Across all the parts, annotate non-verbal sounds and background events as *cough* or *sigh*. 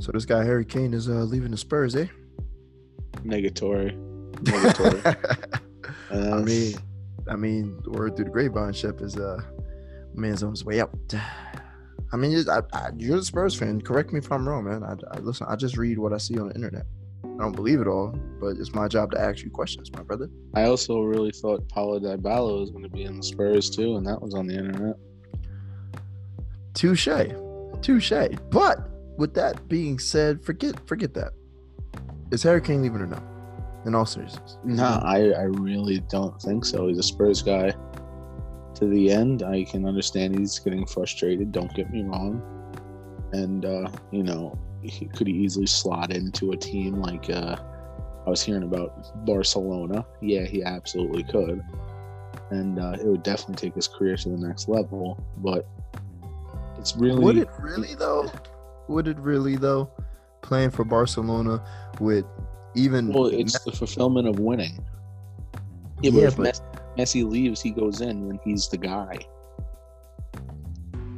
So this guy Harry Kane is uh, leaving the Spurs, eh? Negatory. *laughs* Negatory. I mean, I mean, the word through the grapevine ship is uh, man's on his way out. I mean, it's- I, I, you're the Spurs fan. Correct me if I'm wrong, man. I, I listen. I just read what I see on the internet. I don't believe it all, but it's my job to ask you questions, my brother. I also really thought Paulo Dybala was going to be in the Spurs too, and that was on the internet. Touche, touche. But with that being said, forget forget that. Is Harry Kane leaving or no? In all seriousness, No, I, I really don't think so. He's a Spurs guy to the end. I can understand he's getting frustrated. Don't get me wrong. And uh, you know, he could easily slot into a team like uh, I was hearing about Barcelona. Yeah, he absolutely could. And uh, it would definitely take his career to the next level. But it's really would it really though? Would it really though? Playing for Barcelona with even well, it's the fulfillment of winning. Yeah, but Yeah, if but- Messi, Messi leaves, he goes in when he's the guy.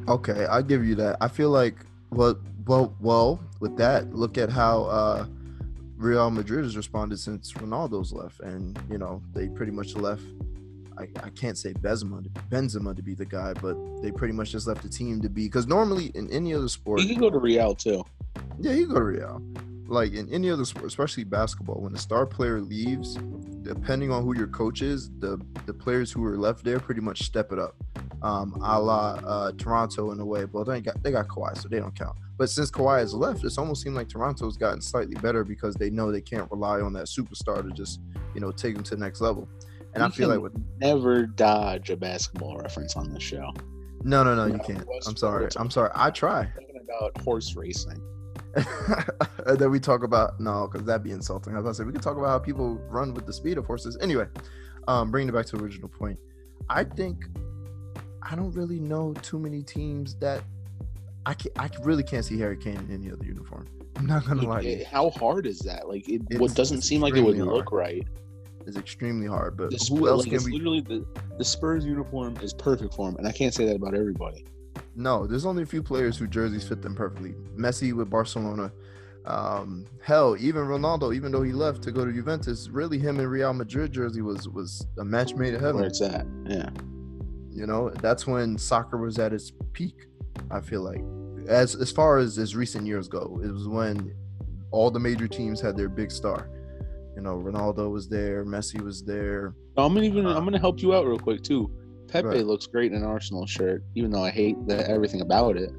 Okay, I'll give you that. I feel like well, well, well. With that, look at how uh, Real Madrid has responded since Ronaldo's left, and you know they pretty much left. I, I can't say Benzema, Benzema to be the guy, but they pretty much just left the team to be because normally in any other sport, He could go to Real too. yeah, you go to Real. Like in any other sport, especially basketball, when the star player leaves, depending on who your coach is, the the players who are left there pretty much step it up. Um, a la uh, Toronto in a way. but they got they got Kawhi, so they don't count. But since Kawhi has left, it's almost seemed like Toronto's gotten slightly better because they know they can't rely on that superstar to just you know take them to the next level. And I feel like with never dodge a basketball reference on this show. no, no, no, you can't. I'm sorry. I'm sorry. I try. Talking about horse racing. *laughs* that we talk about no, because that'd be insulting. I was to say we could talk about how people run with the speed of horses. Anyway, um, bringing it back to the original point, I think I don't really know too many teams that I can I really can't see Harry Kane in any other uniform. I'm not gonna lie. It- how hard is that? Like, it what doesn't seem like it would extremely look right. It's extremely hard. But The who Spurs- else like, can we? Literally, the, the Spurs uniform is perfect for him, and I can't say that about everybody. No, there's only a few players who jerseys fit them perfectly. Messi with Barcelona. Um, hell, even Ronaldo, even though he left to go to Juventus, really him and Real Madrid jersey was was a match made in heaven. Where it's at, yeah. You know, that's when soccer was at its peak. I feel like, as as far as as recent years go, it was when all the major teams had their big star. You know, Ronaldo was there, Messi was there. I'm gonna even I'm gonna help you out um, real quick too. Pepe Right. looks great in an Arsenal shirt, even though I hate the, everything about it.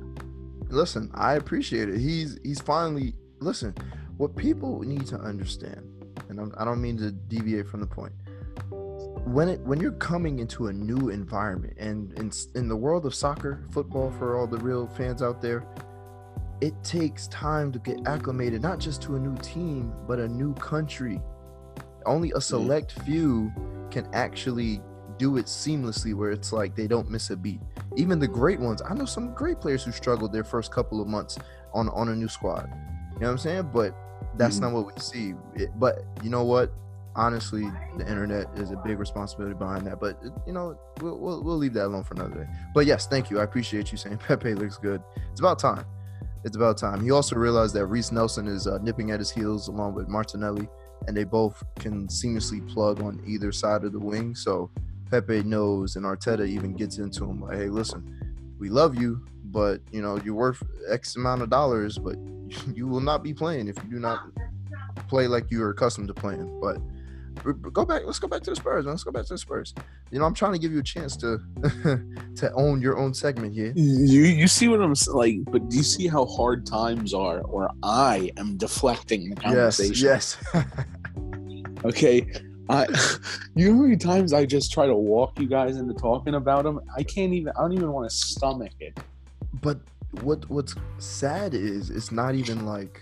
Listen, I appreciate it. He's he's finally listen. What people need to understand, and I'm, I don't mean to deviate from the point. When it when you're coming into a new environment, and in in the world of soccer, football, for all the real fans out there, it takes time to get acclimated, not just to a new team, but a new country. Only a select few can actually do it seamlessly, where it's like they don't miss a beat even the great ones. I know some great players who struggled their first couple of months on on a new squad. You know what I'm saying? But that's Mhm. not what we see. It, but you know what? Honestly, the internet is a big responsibility behind that. But you know, we'll, we'll we'll leave that alone for another day. But yes, thank you. I appreciate you saying *laughs* Pepe looks good. It's about time. It's about time. He also realized that Reiss Nelson is uh, nipping at his heels along with Martinelli, and they both can seamlessly plug on either side of the wing. So Pepe knows, and Arteta even gets into him like, "Hey, listen, we love you, but you know you're worth X amount of dollars, but *laughs* you will not be playing if you do not play like you are accustomed to playing." But go back. Let's go back to the Spurs, man. Let's go back to the Spurs. You know, I'm trying to give you a chance to *laughs* to own your own segment here. You you see what I'm like, but do you see how hard times are, or I am deflecting the Yes, conversation? yes. *laughs* Okay. I, *laughs* you know how many times I just try to walk you guys into talking about them? I can't even. I don't even want to stomach it. but what what's sad is it's not even like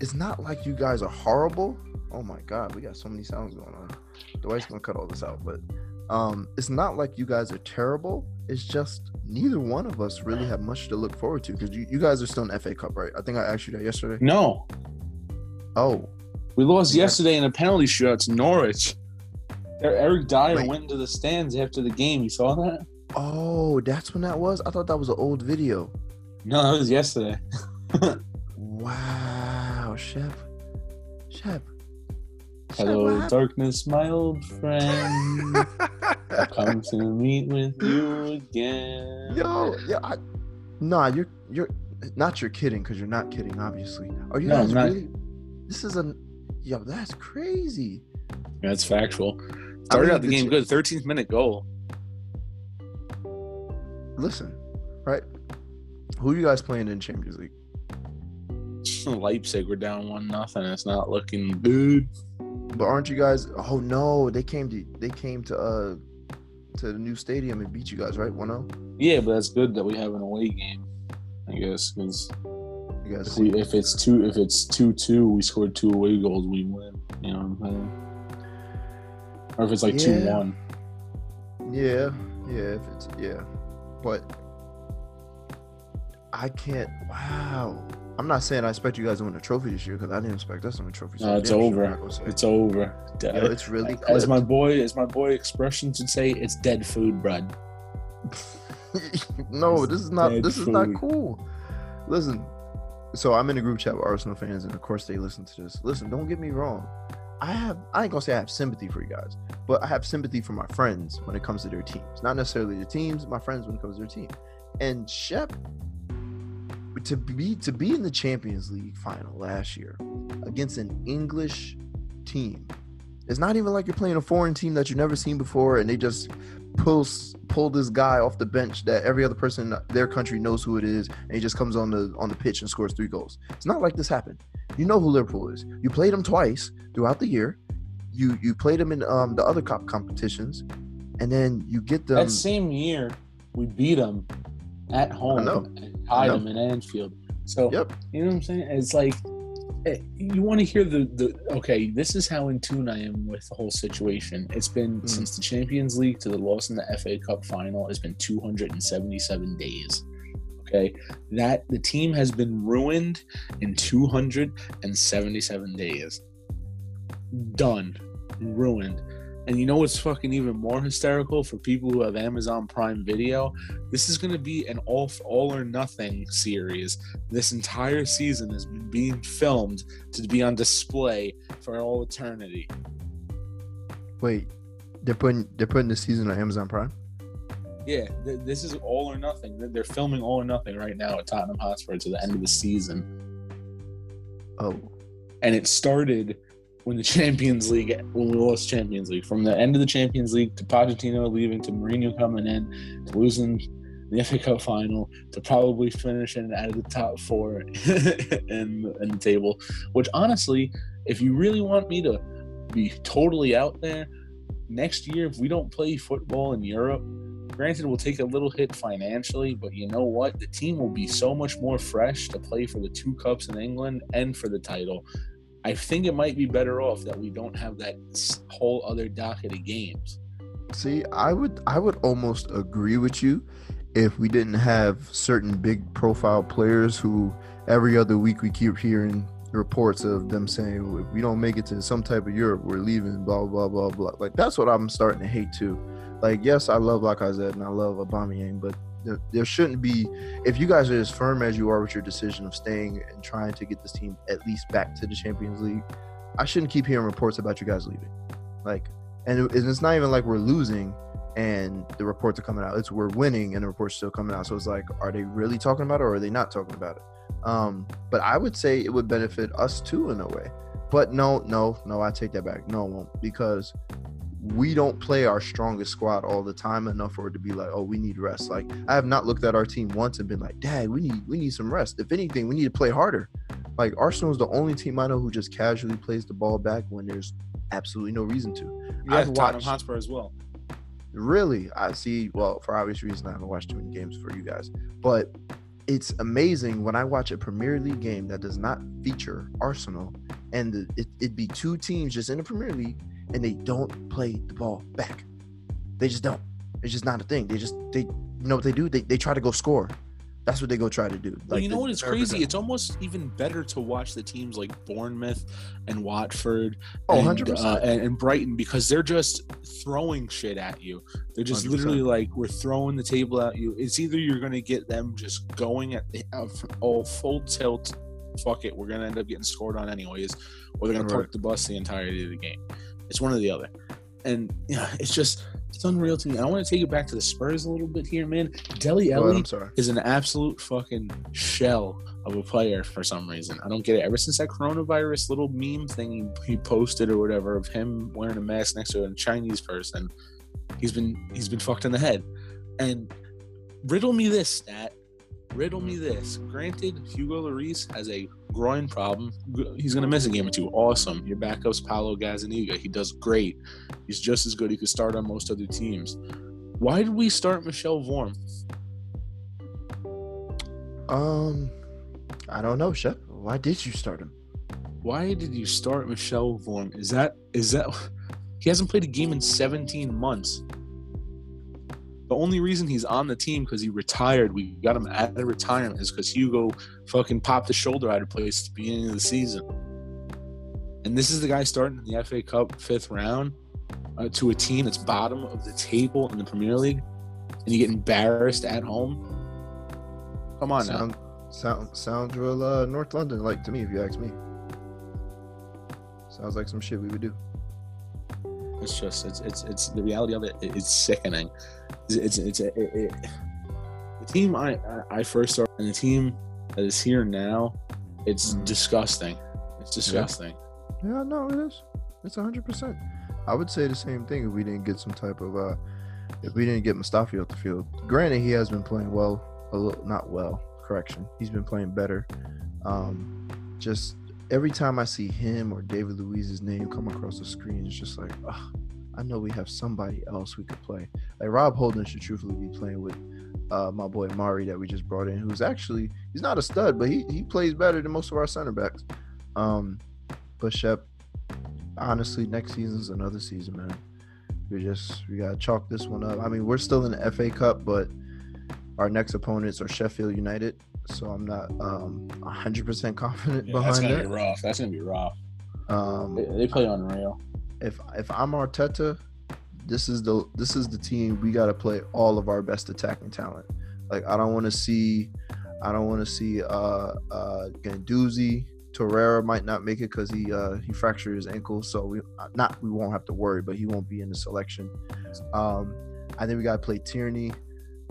it's not like you guys are horrible. Oh my god, we got so many sounds going on. The Dwight's gonna cut all this out, but um it's not like you guys are terrible. It's just neither one of us really have much to look forward to because you, you guys are still in FA Cup, right? I think I asked you that yesterday. No, Oh, we lost Yeah. yesterday in a penalty shootout to Norwich. Er- Eric Dier Wait. went into the stands after the game. You saw that? oh, that's when that was. I thought that was an old video. No, that was yesterday. *laughs* wow, Shep. Shep. Hello, darkness, my old friend. *laughs* I've come to meet with you again. Yo, yeah, I, nah, you're you're not you're kidding because you're not kidding, obviously. Are you No, guys not. really? This is a yo, that's crazy. That's factual. Started out the game good. 13th minute goal. Listen, right? Who you guys playing in Champions League? *laughs* Leipzig we're down one nothing. It's not looking good. But aren't you guys? Oh no, they came to they came to uh to the new stadium and beat you guys, right? One zero. Yeah, but that's good that we have an away game. I guess because if, see? we, if it's two if it's two two, we scored two away goals, we win. You know what I'm saying? Or if it's like two one. Yeah, yeah, if it's yeah, but I can't. Wow, I'm not saying I expect you guys to win a trophy this year because I didn't expect us to win a trophy. No, it's over. I'm not gonna say. It's over. Yo, it's really as my boy, as my boy expression should say, it's dead food, bread. *laughs* no, It's this is not. This is not cool. Listen, so I'm in a group chat with Arsenal fans, and of course they listen to this. Listen, don't get me wrong. I have. I ain't gonna say I have sympathy for you guys, but I have sympathy for my friends when it comes to their teams. Not necessarily the teams. My friends when it comes to their team. And Shep, to be to be in the Champions League final last year against an English team. It's not even like you're playing a foreign team that you've never seen before, and they just pull pull this guy off the bench that every other person in their country knows who it is, and he just comes on the on the pitch and scores three goals. It's not like this happened. You know who Liverpool is. You played them twice throughout the year. You you played them in um, the other cup competitions, and then you get them. that same year, we beat them at home and tied them in Anfield. So Yep. you know what I'm saying? It's like eh, you want to hear the the okay. This is how in tune I am with the whole situation. It's been Mm. since the Champions League to the loss in the FA Cup final. It's been 277 days. Okay, that the team has been ruined in 277 days. Done, ruined. And you know what's fucking even more hysterical for people who have Amazon Prime Video? This is going to be an all all or nothing series. This entire season has been being filmed to be on display for all eternity. Wait, they're putting they're putting the season on Amazon Prime. Yeah, th- this is all or nothing. They're- They're filming all or nothing right now at Tottenham Hotspur to the end of the season. Oh, and it started when the Champions League when we lost Champions League from the end of the Champions League to Pochettino leaving to Mourinho coming in to losing the FA Cup final to probably finishing out of the top four *laughs* in, in the table. Which honestly, if you really want me to be totally out there next year, if we don't play football in Europe. Granted, we'll take a little hit financially, but you know what? The team will be so much more fresh to play for the two cups in England and for the title. I think it might be better off that we don't have that whole other docket of games. See, I would I would almost agree with you if we didn't have certain big profile players who every other week we keep hearing reports of them saying if we don't make it to some type of Europe, we're leaving, blah blah blah blah. Like that's what I'm starting to hate too. Like yes, I love Lacazette and I love Aubameyang, but there, shouldn't be. If you guys are as firm as you are with your decision of staying and trying to get this team at least back to the Champions League, I shouldn't keep hearing reports about you guys leaving. Like, and it's not even like we're losing and the reports are coming out. It's we're winning and the reports still coming out. So it's like, are they really talking about it or are they not talking about it? Um, but I would say it would benefit us too in a way. But no, no, no, I take that back. No, it won't because we don't play our strongest squad all the time enough for it to be like, oh, we need rest. Like I have not looked at our team once and been like, Dad, we need we need some rest. If anything, we need to play harder. Like Arsenal is the only team I know who just casually plays the ball back when there's absolutely no reason to. Yeah, I've Tottenham watched- Hotspur as well. Really, I see. Well, for obvious reasons, I haven't watched too many games for you guys, but it's amazing when I watch a Premier League game that does not feature Arsenal, and it, it'd be two teams just in the Premier League, and they don't play the ball back. They just don't. It's just not a thing. They just they you know what they do? They they try to go score. That's what they go try to do. Well, you know what? It's crazy? It's almost even better to watch the teams like Bournemouth and Watford Oh, and, 100%. uh, and, and Brighton because they're just throwing shit at you. They're just 100%. literally like we're throwing the table at you. It's either you're going to get them just going at the uh, all full tilt. Fuck it, we're going to end up getting scored on anyways, or they're going to park the bus the entirety of the game. It's one or the other, and yeah, it's just it's unreal to me. I want to take it back to the Spurs a little bit here, man. Dele Alli is an absolute fucking shell of a player for some reason. I don't get it. Ever since that coronavirus little meme thing he, he posted or whatever of him wearing a mask next to a Chinese person, he's been he's been fucked in the head. And riddle me this stat. Riddle me this. Granted, Hugo Lloris has a groin problem. He's gonna miss a game or two. Awesome. Your backup's Paulo Gazzaniga. He does great. He's just as good. He could start on most other teams. Why did we start Michel Vorm? Um, I don't know, Shep. Why did you start him? Why did you start Michel Vorm? Is that is that *laughs* he hasn't played a game in 17 months? The only reason he's on the team because he retired. We got him out of retirement is because Hugo fucking popped the shoulder out of place at the beginning of the season. And this is the guy starting in the FA Cup fifth round uh, to a team that's bottom of the table in the Premier League, and you get embarrassed at home. Come on now. Sound, sound, sounds real uh, North London like to me, if you ask me. Sounds like some shit we would do. It's just it's it's it's the reality of it. It's sickening. It's it's, it's it, it, the team I I- first started and the team that is here now. It's Mhm. disgusting. It's disgusting. Yeah, no, it is. It's hundred percent. I would say the same thing if we didn't get some type of uh, if we didn't get Mustafi off the field. Granted, he has been playing well, a little not well. Correction, he's been playing better. Um, just every time I see him or David Luiz's name come across the screen, it's just like, ah, I know we have somebody else we could play. Like Rob Holding should truthfully be playing with uh, my boy Mari that we just brought in, who's actually he's not a stud, but he he plays better than most of our center backs. Um, but Shep, honestly, next season's another season, man. We just we gotta chalk this one up. I mean, we're still in the FA Cup, but our next opponents are Sheffield United, so I'm not um 100% confident Yeah, that's behind gonna that. be rough. That's gonna be rough. Um, They, they play unreal. if if I'm Arteta, this is the this is the team we got to play all of our best attacking talent. Like I don't want to see, I don't want to see uh uh Guendouzi. Torreira might not make it because he uh he fractured his ankle, so we not we won't have to worry, but he won't be in the selection. Um, I think we gotta play Tierney.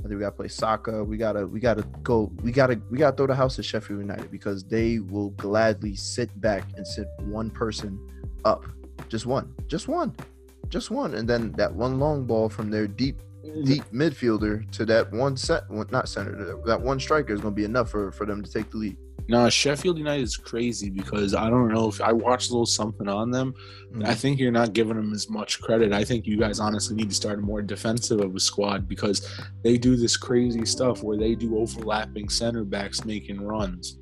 I think we gotta play Saka. We gotta we gotta go. We gotta we gotta throw the house at Sheffield United because they will gladly sit back and sit one person up just one, just one, just one, and then that one long ball from their deep, deep midfielder to that one set, not center, that one striker is going to be enough for for them to take the lead. No, Sheffield United is crazy because I don't know if I watched a little something on them. Mm. I think you're not giving them as much credit. I think you guys honestly need to start a more defensive of a squad because they do this crazy stuff where they do overlapping center backs making runs,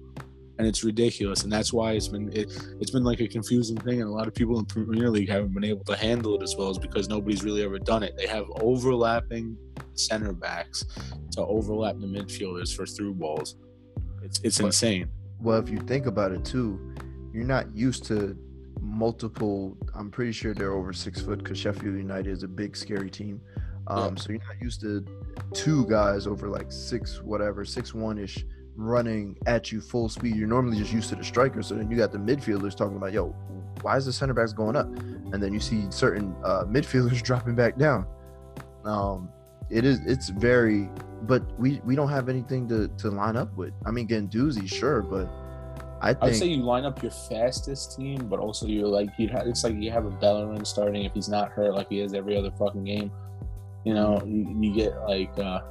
and it's ridiculous. And that's why it's been it, it's been like a confusing thing, and a lot of people in Premier League haven't been able to handle it as well, is because nobody's really ever done it. They have overlapping center backs to overlap the midfielders for through balls. It's it's But- insane. Well, if you think about it too, you're not used to multiple. I'm pretty sure they're over six foot because Sheffield United is a big, scary team. Um, So you're not used to two guys over like six, whatever, six one ish, running at you full speed. You're normally just used to the strikers. So then you got the midfielders talking about, yo, why is the center backs going up? And then you see certain uh, midfielders *laughs* dropping back down. Um, it is it's very, but we we don't have anything to to line up with. I mean, Guendouzi, sure, but I I'd say you line up your fastest team, but also you're like you have it's like you have a Bellerin starting if he's not hurt like he is every other fucking game. You know, you, you get like uh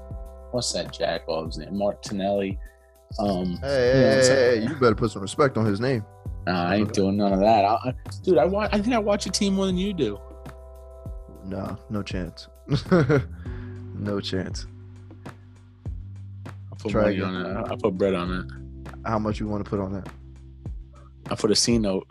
what's that Jack Jacob's name? Martinelli. Um Hey, Yeah, hey, hey, hey, you better put some respect on his name. nah, I ain't doing none of that. I, I, dude, I watch I think I watch a team more than you do. No, no chance. *laughs* no chance. I put Try money again. on it. I, put bread on it. How much you want to put on that? I put a C note.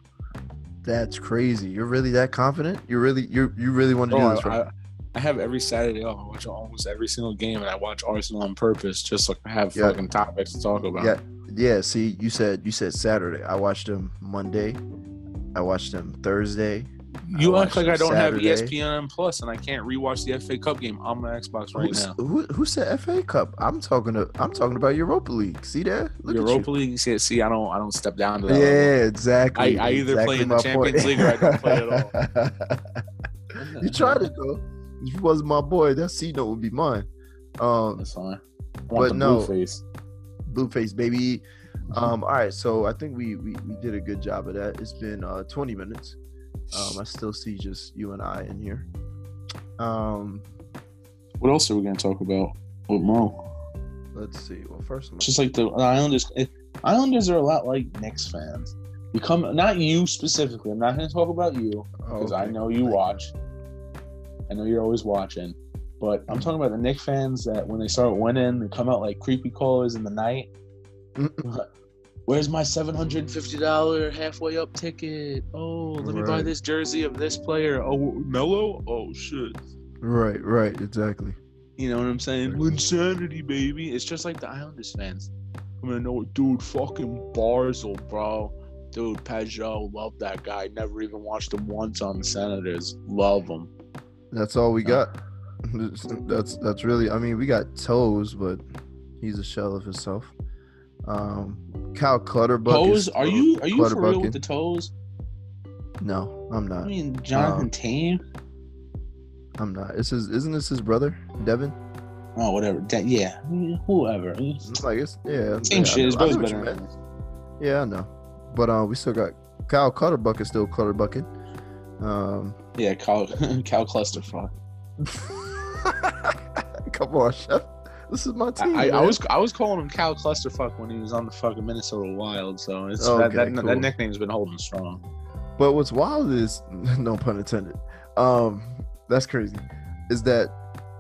That's crazy. You're really that confident? You really you you really want to do Oh, this right? I, I have every Saturday off. I watch almost every single game, and I watch Arsenal on purpose just so I can have Yeah. fucking topics to talk about. Yeah, yeah. See, you said you said Saturday. I watched them Monday. I watched them Thursday. You I act like I don't Saturday. have ESPN Plus, and I can't rewatch the FA Cup game on my Xbox right Who's- now. Who, who said FA Cup? I'm talking to. I'm talking about Europa League. See that? Look at Europa League. See, see, I don't, I don't step down to that. level. Yeah, exactly. I- I either play in the Champions point. League or I don't play at all. *laughs* you tried it though. If you wasn't my boy, that C note would be mine. Um, That's fine. But no. blue face. Blueface baby. Um, all right, so I think we, we we did a good job of that. It's been uh 20 minutes. Um, I still see just you and I in here. Um, What else are we gonna talk about with Mo? let's see. Well, first of all, Just like the Islanders. eh, Islanders are a lot like Knicks fans. You come, not you specifically. I'm not gonna talk about you because I know you watch. I know you're always watching, but I'm talking about the Knicks fans that when they start winning, they come out like creepy callers in the night. Where's my seven hundred fifty dollar halfway up ticket? Oh, let me buy this jersey of this player. Oh, Mello. Oh shit. Right, right, exactly. You know what I'm saying? Insanity, baby. It's just like the Islanders fans. I mean, no, dude, fucking Barzal, bro. Dude, Pageau, love that guy. Never even watched him once on the Senators. Love him. That's all we uh, got. *laughs* that's that's really. I mean, we got toes, but he's a shell of himself. Um, Cal Clutterbuck. Toes? is Are you are you for real with the toes? No, I'm not. I mean, Jonathan Um, Tame. I'm not. It's his. Isn't this his brother, Devin? Oh, whatever. Da- yeah, whoever. It's like it's yeah. Same yeah, shit. I His brother's know what you better. Yeah, I know. But uh, we still got Kyle Clutterbuck is still Clutterbucking. Um, Yeah, Cal, *laughs* Cal Clusterfuck. *laughs* come on, chef. This is my team. I, I was I was calling him Cal Clusterfuck when he was on the fucking Minnesota Wild, so it's Okay, that, that, cool. that nickname's been holding strong. But what's wild is, *laughs* no pun intended. Um, that's crazy. Is that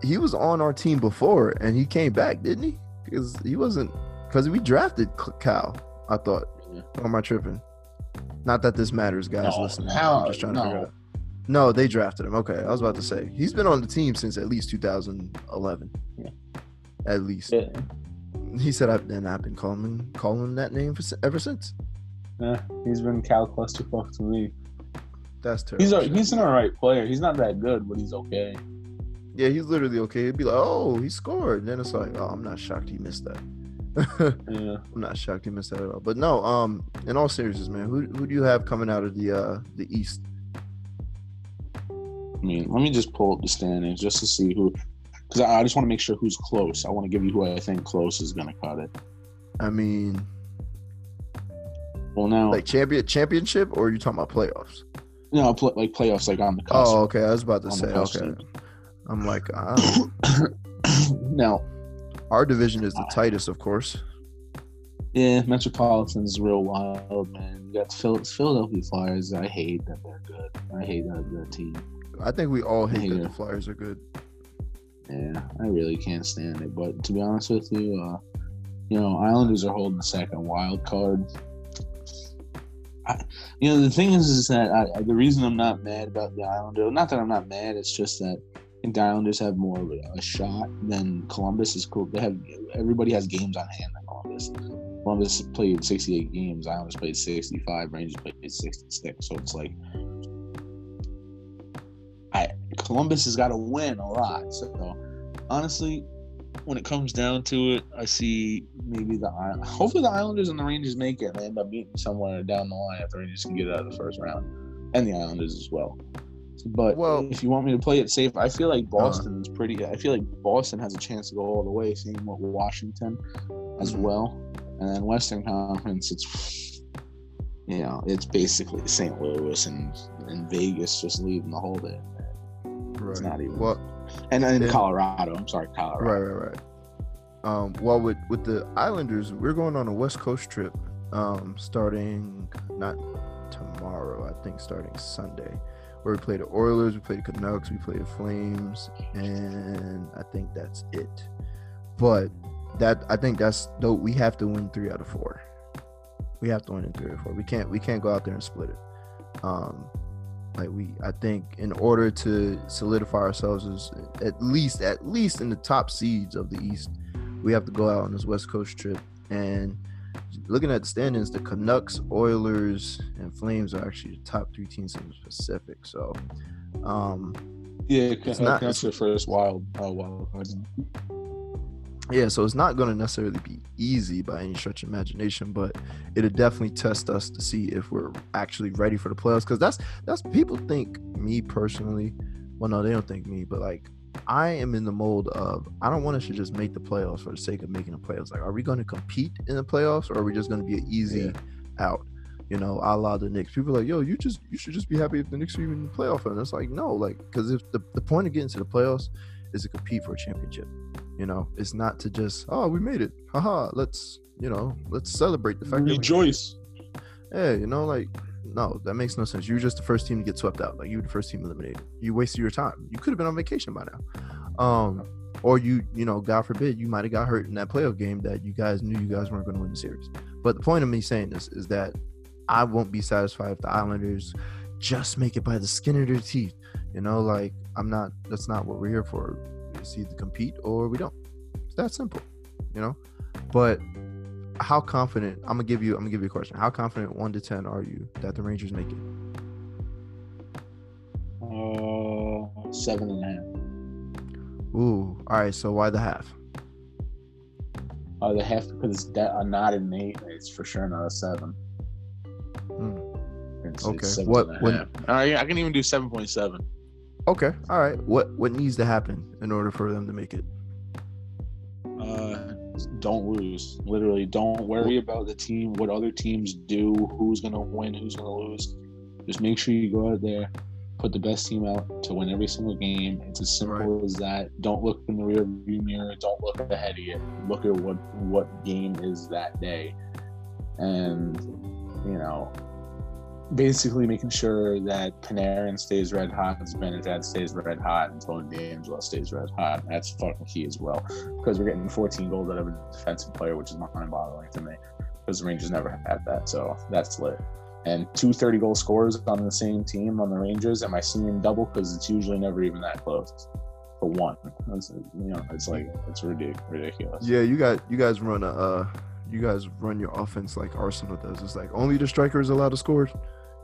he was on our team before and he came back, didn't he? Because he wasn't. Because we drafted Cal. I thought. Yeah. Or am I tripping? Not that this matters, guys. No, listening. how- I'm just trying to figure no. out. No, they drafted him. Okay, I was about to say he's been on the team since at least 2011. Yeah. At least Yeah, he said, I've, and I've been calling calling him that name for, ever since. yeah, he's been Cal Clusterfuck to me. That's terrible. He's a, he's an alright player. He's not that good, but he's okay. Yeah, he's literally okay. He'd be like, "Oh, he scored." then it's like, "Oh, I'm not shocked he missed that." *laughs* Yeah. I'm not shocked he missed that at all. But no, um, in all seriousness, man, who who do you have coming out of the uh the East? I mean, let me just pull up the standings just to see who, because I, I just want to make sure who's close. I want to give you who I think close is going to cut it. I mean, Well, now, like champion championship, or are you talking about playoffs? you know, pl- like playoffs, like on the cusp. Oh, okay. I was about to on say, okay. I'm like, uh, *coughs* now, our division is the tightest, of course. yeah, Metropolitan's real wild, man. You got Phil- Philadelphia Flyers. I hate that they're good. I hate that they're a team. I think we all hate that Yeah. the Flyers are good. Yeah, I really can't stand it. But to be honest with you, uh, you know, Islanders are holding the second wild card. I, you know, the thing is, is that I, the reason I'm not mad about the Islanders, not that I'm not mad, it's just that I think the Islanders have more of a, a shot than Columbus is cool. They have everybody has games on hand than Columbus. Columbus played 68 games. Islanders played 65. Rangers played 66. So it's like, I Columbus has got to win a lot. So honestly, when it comes down to it, I see maybe the Hopefully, the Islanders and the Rangers make it. and They end up meeting somewhere down the line if the Rangers can get out of the first round, and the Islanders as well. But Well- if you want me to play it safe, I feel like Uh-huh. Boston is pretty. I feel like Boston has a chance to go all the way. Same with Washington as Mhm. well, and then Western Conference. It's you know it's basically St. Louis and and Vegas just leading the whole day, Right. not even- well. and then Yeah. Colorado. I'm sorry, Colorado. Right, right, right. Um, well, with with the Islanders, we're going on a West Coast trip, um, starting not tomorrow. I think starting Sunday, where we play the Oilers, we play the Canucks, we play the Flames, and I think that's it. But that I think that's though we have to win three out of four. We have to win in three or four. We can't we can't go out there and split it. Um, Like we, I think, in order to solidify ourselves as at least at least in the top seeds of the East, we have to go out on this West Coast trip. And looking at the standings, the Canucks, Oilers, and Flames are actually the top three teams in the Pacific. So, um, Yeah, It's not- not that's the first wild uh, wild card. Yeah, so it's not going to necessarily be easy by any stretch of imagination, but it'll definitely test us to see if we're actually ready for the playoffs. Because that's that's people think me personally. Well, no, they don't think me, but like I am in the mold of I don't want us to just make the playoffs for the sake of making the playoffs. Like, are we going to compete in the playoffs, or are we just going to be an easy out? You know, a la the Knicks. People are like, yo, you just you should just be happy if the Knicks are even in the playoff. And it's like, no, like because if the, the point of getting to the playoffs is to compete for a championship. You know, it's not to just oh we made it, haha. Let's you know let's celebrate the fact that Rejoice. yeah, you know, like no, that makes no sense. You were just the first team to get swept out. Like you were the first team eliminated. You wasted your time. You could have been on vacation by now. Um, or you, you know, God forbid, you might have got hurt in that playoff game that you guys knew you guys weren't going to win the series. But the point of me saying this is that I won't be satisfied if the Islanders just make it by the skin of their teeth. You know, like I'm not. That's not what we're here for. It's either compete or we don't. It's that simple. You know, but how confident i'm gonna give you i'm gonna give you a question how confident 1 to 10 are you that the rangers make it Uh, seven and a half. ooh all right so why the half Uh, the half because it's de- not an eight. It's for sure not a seven. Hmm. It's, Okay. It's What- when-. Uh, I can even do seven point seven. okay all right what what needs to happen in order for them to make it Uh, don't lose. Literally, don't worry about the team, what other teams do, who's gonna win, who's gonna lose. Just make sure you go out there, put the best team out to win every single game. It's as simple as that. Don't look in the rear view mirror. Don't look ahead of you. Look at what what game is that day, and you know, basically making sure that Panarin stays red hot, Zibanejad stays red hot, and Tony DeAngelo stays red hot. That's fucking key as well because we're getting 14 goals out of a defensive player, which is mind-boggling to me because the Rangers never had that. So that's lit. And two 30 goal scorers on the same team on the Rangers. Am I seeing double? Because it's usually never even that close. For one, It's, you know, it's like it's ridiculous. ridiculous. yeah you got you guys run a uh you guys run your offense like arsenal does it's like only the striker is allowed to score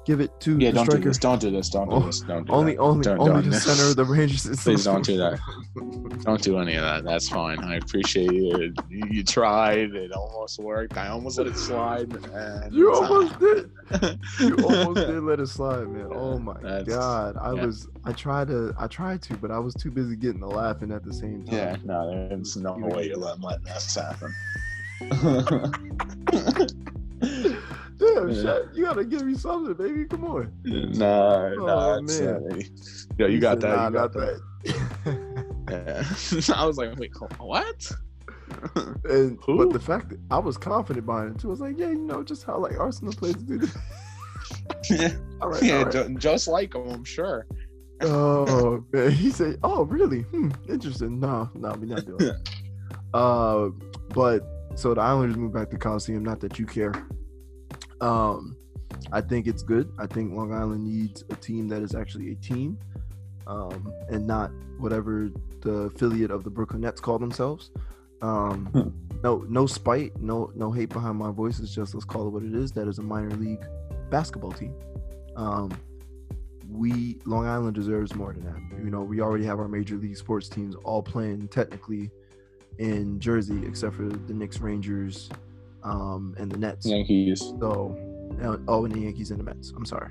give it to Yeah, the don't do striker this. Don't do this. Don't do Oh, this. Don't do only that. only Don't- only don't. the center of the rangers is *laughs* Please don't do that. Don't do any of that. That's fine. I appreciate it. You, you tried. It almost worked. I almost let it slide. And you almost did you *laughs* almost did let it slide, man. Oh my That's- god. I yeah. was I tried to I tried to, but I was too busy getting the laughing at the same time. Yeah, no, there's no way you're letting, letting this happen. *laughs* Yeah. shit, you gotta give me something, baby. Come on. no, Oh, no, man. Yo, you got said, that. "Nah, you got that. Yeah. *laughs* I was like, wait, what? *laughs* and Who? but the fact that I was confident behind it too, I was like, yeah, you know, just how like Arsenal plays do this. *laughs* yeah, All right, yeah all right. just like him, I'm sure. Oh man, he said, "Oh, really? Hmm, interesting. No, no, we're not doing that." Uh, but so the Islanders move back to Coliseum. Not that you care. Um, I think it's good. I think Long Island needs a team that is actually a team, um, and not whatever the affiliate of the Brooklyn Nets call themselves. Um, no, no spite, no, no hate behind my voice. It's just let's call it what it is. That is a minor league basketball team. Um, we Long Island deserves more than that. You know, we already have our major league sports teams all playing technically in Jersey, except for the Knicks, Rangers, um, and the Nets. Yankees. So, uh, oh, and the Yankees and the Mets. I'm sorry.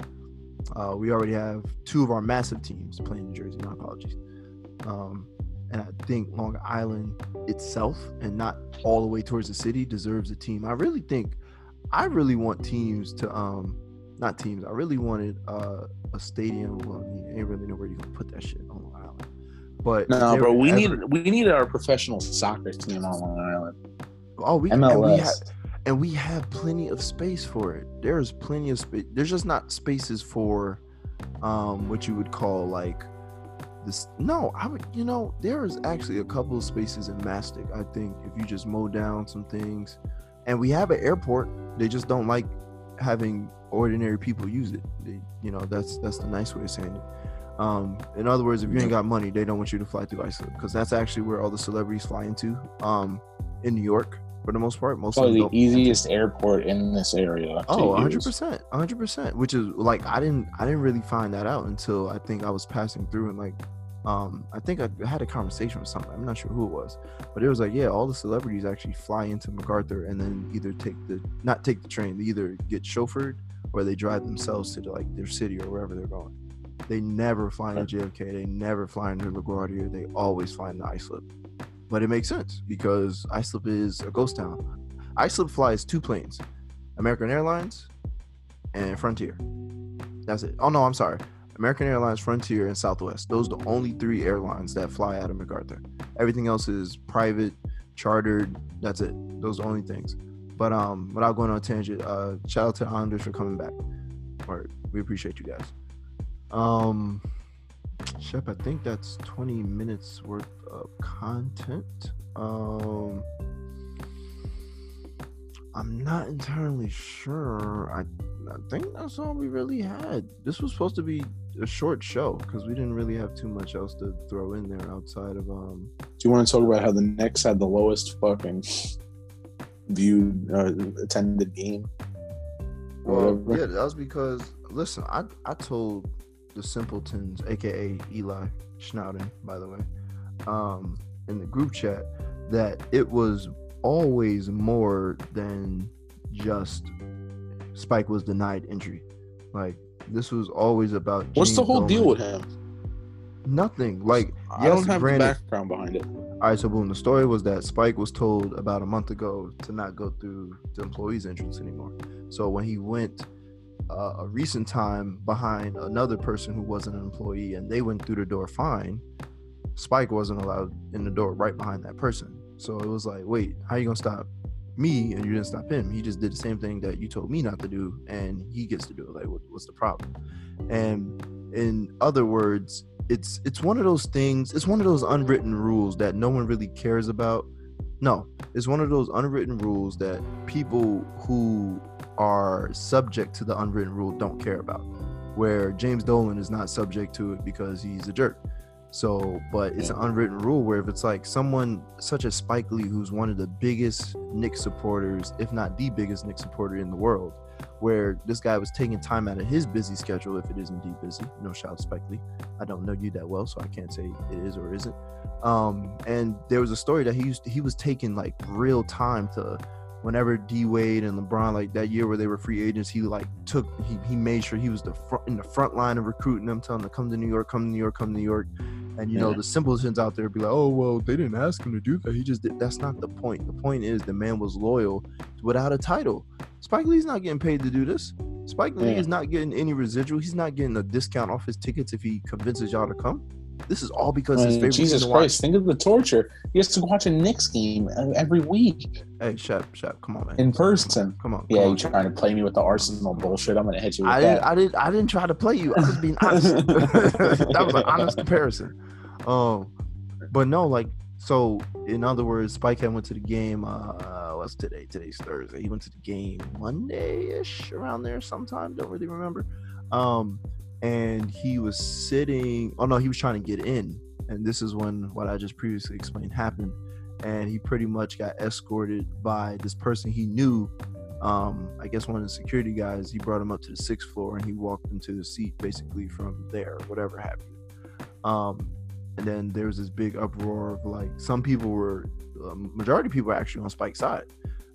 Uh, we already have two of our massive teams playing in Jersey. My apologies. Um, and I think Long Island itself, and not all the way towards the city, deserves a team. I really think, I really want teams to, um, not teams. I really wanted uh, a stadium. Well, you ain't really know where you can put that shit on Long Island. But No, bro, we ever- need we need our professional soccer team on Long Island. Oh, we and we MLS. have and we have plenty of space for it. There's plenty of space. There's just not spaces for um what you would call like this. No, I would. You know, there is actually a couple of spaces in Mastic. I think if you just mow down some things, and we have an airport. They just don't like having ordinary people use it. They, you know, that's that's the nice way of saying it. Um, in other words, if you ain't got money, they don't want you to fly through Iceland because that's actually where all the celebrities fly into. Um, in New York, for the most part, most Probably the easiest airport in this area. Oh, 100 percent, hundred percent. Which is like I didn't, I didn't really find that out until I think I was passing through and like, um, I think I had a conversation with someone. I'm not sure who it was, but it was like, yeah, all the celebrities actually fly into MacArthur and then either take the, not take the train, they either get chauffeured or they drive themselves to like their city or wherever they're going. They never fly into JFK. They never fly into LaGuardia. They always fly into Islip. But it makes sense because Islip is a ghost town. Islip flies two planes, American Airlines and Frontier. That's it. Oh no, I'm sorry. American Airlines, Frontier, and Southwest. Those are the only three airlines that fly out of MacArthur. Everything else is private, chartered. That's it. Those are the only things. But um, without going on a tangent, uh, shout out to the Islanders for coming back. All right, we appreciate you guys. Um, Shep, I think that's 20 minutes worth of content. Um, I'm not entirely sure. I I think that's all we really had. This was supposed to be a short show because we didn't really have too much else to throw in there outside of um. Do you want to talk about how the Knicks had the lowest fucking viewed uh, attended game? Well, yeah, that was because listen, I I told the simpletons, aka Eli Schnauden, by the way, um, in the group chat that it was always more than just Spike was denied entry. Like this was always about What's the James whole deal with him? Nothing. Like I yes, don't have granted, the background behind it. all right, so boom. The story was that Spike was told about a month ago to not go through the employees' entrance anymore. So when he went a recent time behind another person who wasn't an employee, and they went through the door fine, Spike wasn't allowed in the door right behind that person. So it was like, wait, how you gonna stop me and you didn't stop him? He just did the same thing that you told me not to do, and he gets to do it. Like, what, what's the problem? And in other words, it's it's one of those things. It's one of those unwritten rules that no one really cares about. No, it's one of those unwritten rules that people who are subject to the unwritten rule don't care about. Where James Dolan is not subject to it because he's a jerk. So, but it's an unwritten rule where if it's like someone such as Spike Lee, who's one of the biggest Knick supporters, if not the biggest Knick supporter in the world, where this guy was taking time out of his busy schedule, if it is indeed busy. No shout out Spike Lee. I don't know you that well, so I can't say it is or isn't. Um, and there was a story that he used he was taking like real time to whenever D Wade and LeBron like that year where they were free agents, he like took he, he made sure he was the front in the front line of recruiting them, telling them to come to New York, come to New York, come to New York. And you know, Yeah. the simpletons out there be like, oh well, they didn't ask him to do that. He just did that's not the point. The point is the man was loyal without a title. Spike Lee's not getting paid to do this. Spike Lee Yeah. is not getting any residual. He's not getting a discount off his tickets if he convinces y'all to come. This is all because his Man, favorite Jesus. Christ, think of the torture. He has to watch a Knicks game uh, every week Hey, Shep, Shep, come on, man. in person. Come on. come Yeah, on. you trying to play me with the Arsenal bullshit? I'm gonna hit you with I didn't. I didn't, I didn't try to play you. I was being honest. *laughs* *laughs* that was an honest comparison. Um, but no, like, so in other words, Spike had went to the game. Uh, what's today? Today's Thursday. He went to the game Monday ish around there sometime. Don't really remember. Um, and he was sitting. Oh no, he was trying to get in, and this is when what I just previously explained happened. And he pretty much got escorted by this person he knew um, I guess one of the security guys, he brought him up to the sixth floor and he walked into the seat basically from there, whatever happened. Um, and then there was this big uproar of like some people were, um, majority of people were actually on Spike's side,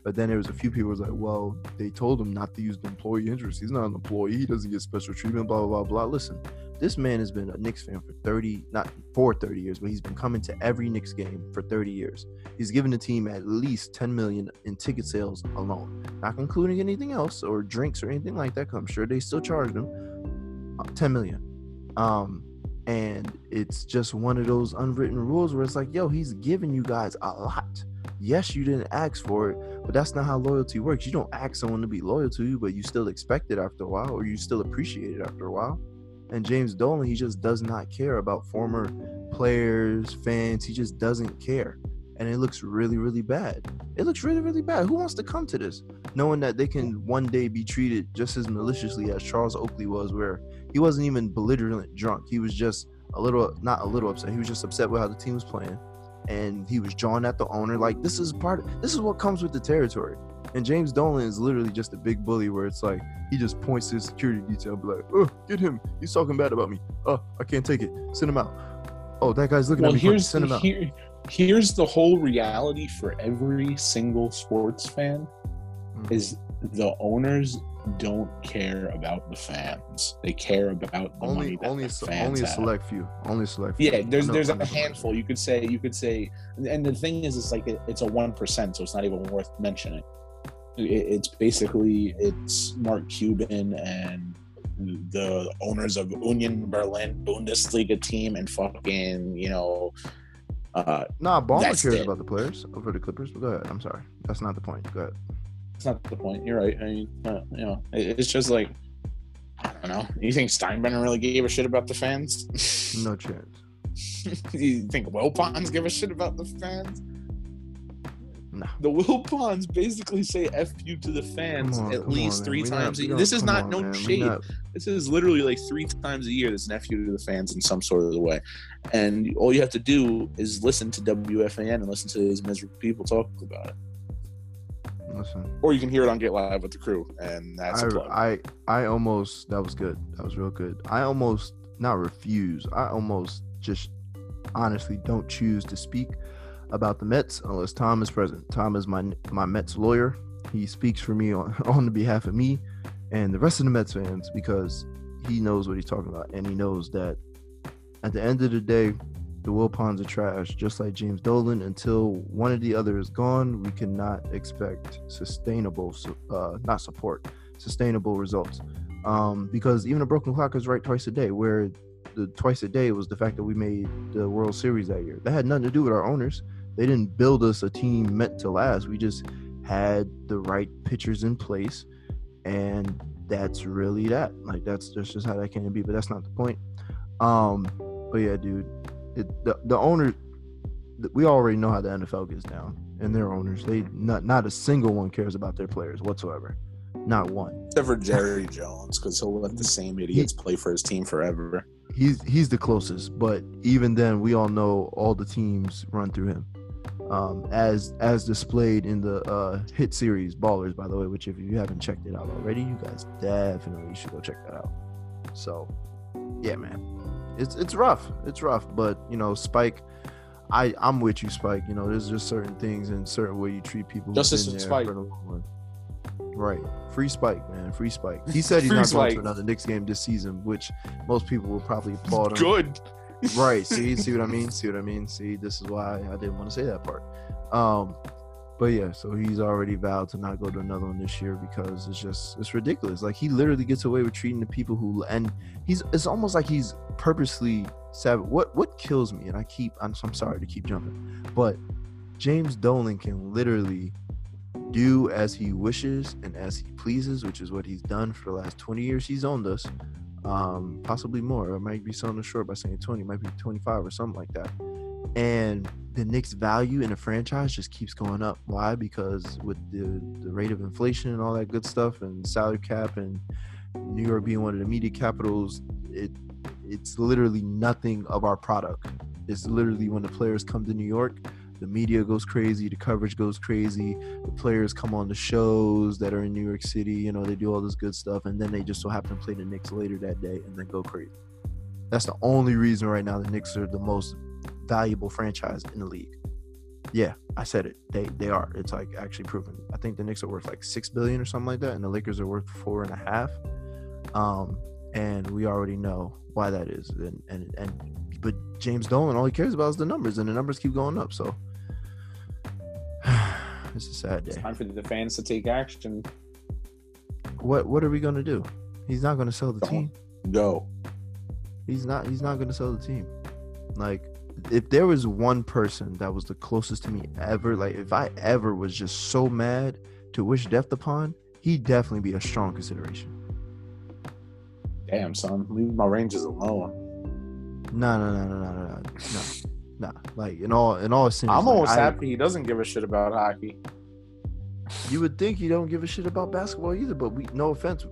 but then there was a few people was like, well, they told him not to use the employee interest. He's not an employee. He doesn't get special treatment. Blah blah blah blah. Listen, this man has been a Knicks fan for thirty, not for thirty years, but he's been coming to every Knicks game for thirty years. He's given the team at least ten million in ticket sales alone not including anything else or drinks or anything like that. I'm sure they still charge them uh, 10 million. Um, and it's just one of those unwritten rules where it's like, yo, he's giving you guys a lot. Yes, you didn't ask for it, but that's not how loyalty works. You don't ask someone to be loyal to you, but you still expect it after a while, or you still appreciate it after a while. And James Dolan, he just does not care about former players, fans. He just doesn't care. and it looks really, really bad. It looks really, really bad. Who wants to come to this knowing that they can one day be treated just as maliciously as Charles Oakley was, where he wasn't even belligerent drunk. He was just a little, not a little upset. He was just upset with how the team was playing, and he was jawing at the owner. Like this is part. Of, this is what comes with the territory. And James Dolan is literally just a big bully, where it's like he just points to his security detail, and be like, "Oh, get him! He's talking bad about me. Oh, I can't take it. Send him out." Oh, that guy's looking well, at me. here's Send him out. here, here's the whole reality for every single sports fan Mm. is the owners don't care about the fans. They care about the money only that only the a fans only a have. select few. Only select. Few. Yeah, there's there's a handful. You could say you could say, and the thing is, it's like it, it's a one percent, so it's not even worth mentioning. It, it's basically it's Mark Cuban and the owners of Union Berlin Bundesliga team and fucking you know, uh, Nah, Ballmer cares it. about the players over the Clippers. But go ahead. I'm sorry. That's not the point. Go ahead. That's not the point. You're right. I mean, uh, you know, it, it's just like I don't know. You think Steinbrenner really gave a shit about the fans? *laughs* No chance. you think Wilpons give a shit about the fans? Nah. The Wilpons basically say "f you" to the fans on, at least on, three times. we a This is not on, no man. Shade. not- This is literally like three times a year. There's an "f you" to the fans in some sort of the way, and all you have to do is listen to WFAN and listen to these miserable people talk about it, Listen, or you can hear it on Get Live with the crew, and that's I I almost that was good. That was real good. I almost not refuse. I almost just honestly don't choose to speak about the Mets unless Tom is present. Tom is my my Mets lawyer. He speaks for me on *laughs* on the behalf of me and the rest of the Mets fans because he knows what he's talking about and he knows that at the end of the day, the Wilpons are trash, just like James Dolan. Until one or the other is gone, we cannot expect sustainable, uh, not support, sustainable results. Um, because even a broken clock is right twice a day. Where the twice a day was the fact that we made the World Series that year. That had nothing to do with our owners. They didn't build us a team meant to last. We just had the right pitchers in place, and that's really that. Like that's that's just how that can be. But that's not the point. Um, but yeah, dude, it, the the owner, we already know how the NFL gets down, and their owners, they not not a single one cares about their players whatsoever, not one. Except for Jerry Jones, because he'll let the same idiots play for his team forever. He's he's the closest, but even then, we all know all the teams run through him, um, as as displayed in the uh, hit series Ballers, by the way. Which if you haven't checked it out already, you guys definitely should go check that out. So, yeah, man, it's it's rough. It's rough, but you know, Spike. I, I'm with you, Spike. You know, there's just certain things and certain way you treat people. Justice there Spike. for. Right. Free Spike, man. Free Spike. He *laughs* said he's not going Spike. to another Knicks game this season, which most people will probably applaud him. Good. Right. See, *laughs* see what I mean? See what I mean? See, this is why I didn't want to say that part. Um, but yeah, so he's already vowed to not go to another one this year because it's just it's ridiculous. Like he literally gets away with treating the people who and he's it's almost like he's purposely savage. What what kills me, and I keep I'm, I'm sorry to keep jumping, but James Dolan can literally do as he wishes and as he pleases, which is what he's done for the last 20 years he's owned us. Um, possibly more. I might be selling it short by saying 20, might be 25 or something like that. And the Knicks' value in the franchise just keeps going up. Why? Because with the, the rate of inflation and all that good stuff and salary cap and New York being one of the media capitals, it it's literally nothing of our product. It's literally when the players come to New York, the media goes crazy, the coverage goes crazy, the players come on the shows that are in New York City, you know, they do all this good stuff, and then they just so happen to play the Knicks later that day and then go crazy. That's the only reason right now the Knicks are the most valuable franchise in the league. Yeah, I said it. They they are. It's like actually proven. I think the Knicks are worth like six billion or something like that, and the Lakers are worth four and a half. Um, and we already know why that is. And and and but James Dolan, all he cares about is the numbers, and the numbers keep going up. So *sighs* it's a sad It's day. time for the fans to take action. What what are we gonna do? He's not gonna sell the Don't. team. Go. He's not. He's not gonna sell the team. Like, if there was one person that was the closest to me ever, like if I ever was just so mad to wish death upon, he'd definitely be a strong consideration. Damn, son. Leave my Rangers alone. No, no, no, no, no, no, no, Nah, like in all in all seriousness, I'm almost I- happy he doesn't give a shit about hockey. You would think you don't give a shit about basketball either, but we no offense,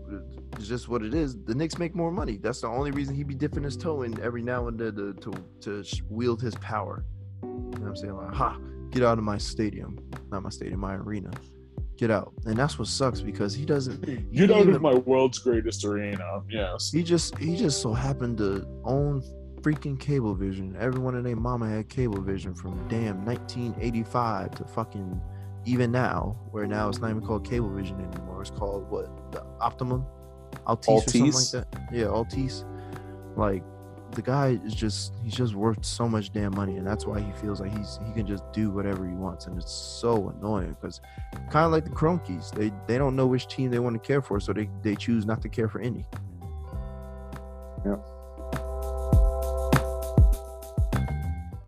it's just what it is. The Knicks make more money. That's the only reason he'd be dipping his toe in every now and then to to, to wield his power. You know what I'm saying? Like, ha, get out of my stadium, not my stadium, my arena. Get out, and that's what sucks because he doesn't. Get out of my world's greatest arena. Yes. He just he just so happened to own freaking Cablevision. Everyone in their mama had Cablevision from damn 1985 to fucking even now, where now it's not even called Cablevision anymore. It's called what? The Optimum, Altice, or something like that. Yeah, Altice. Like the guy is just he's just worth so much damn money, and that's why he feels like he's he can just do whatever he wants, and it's so annoying because kind of like the Kroenkes, they they don't know which team they want to care for, so they they choose not to care for any. Yep.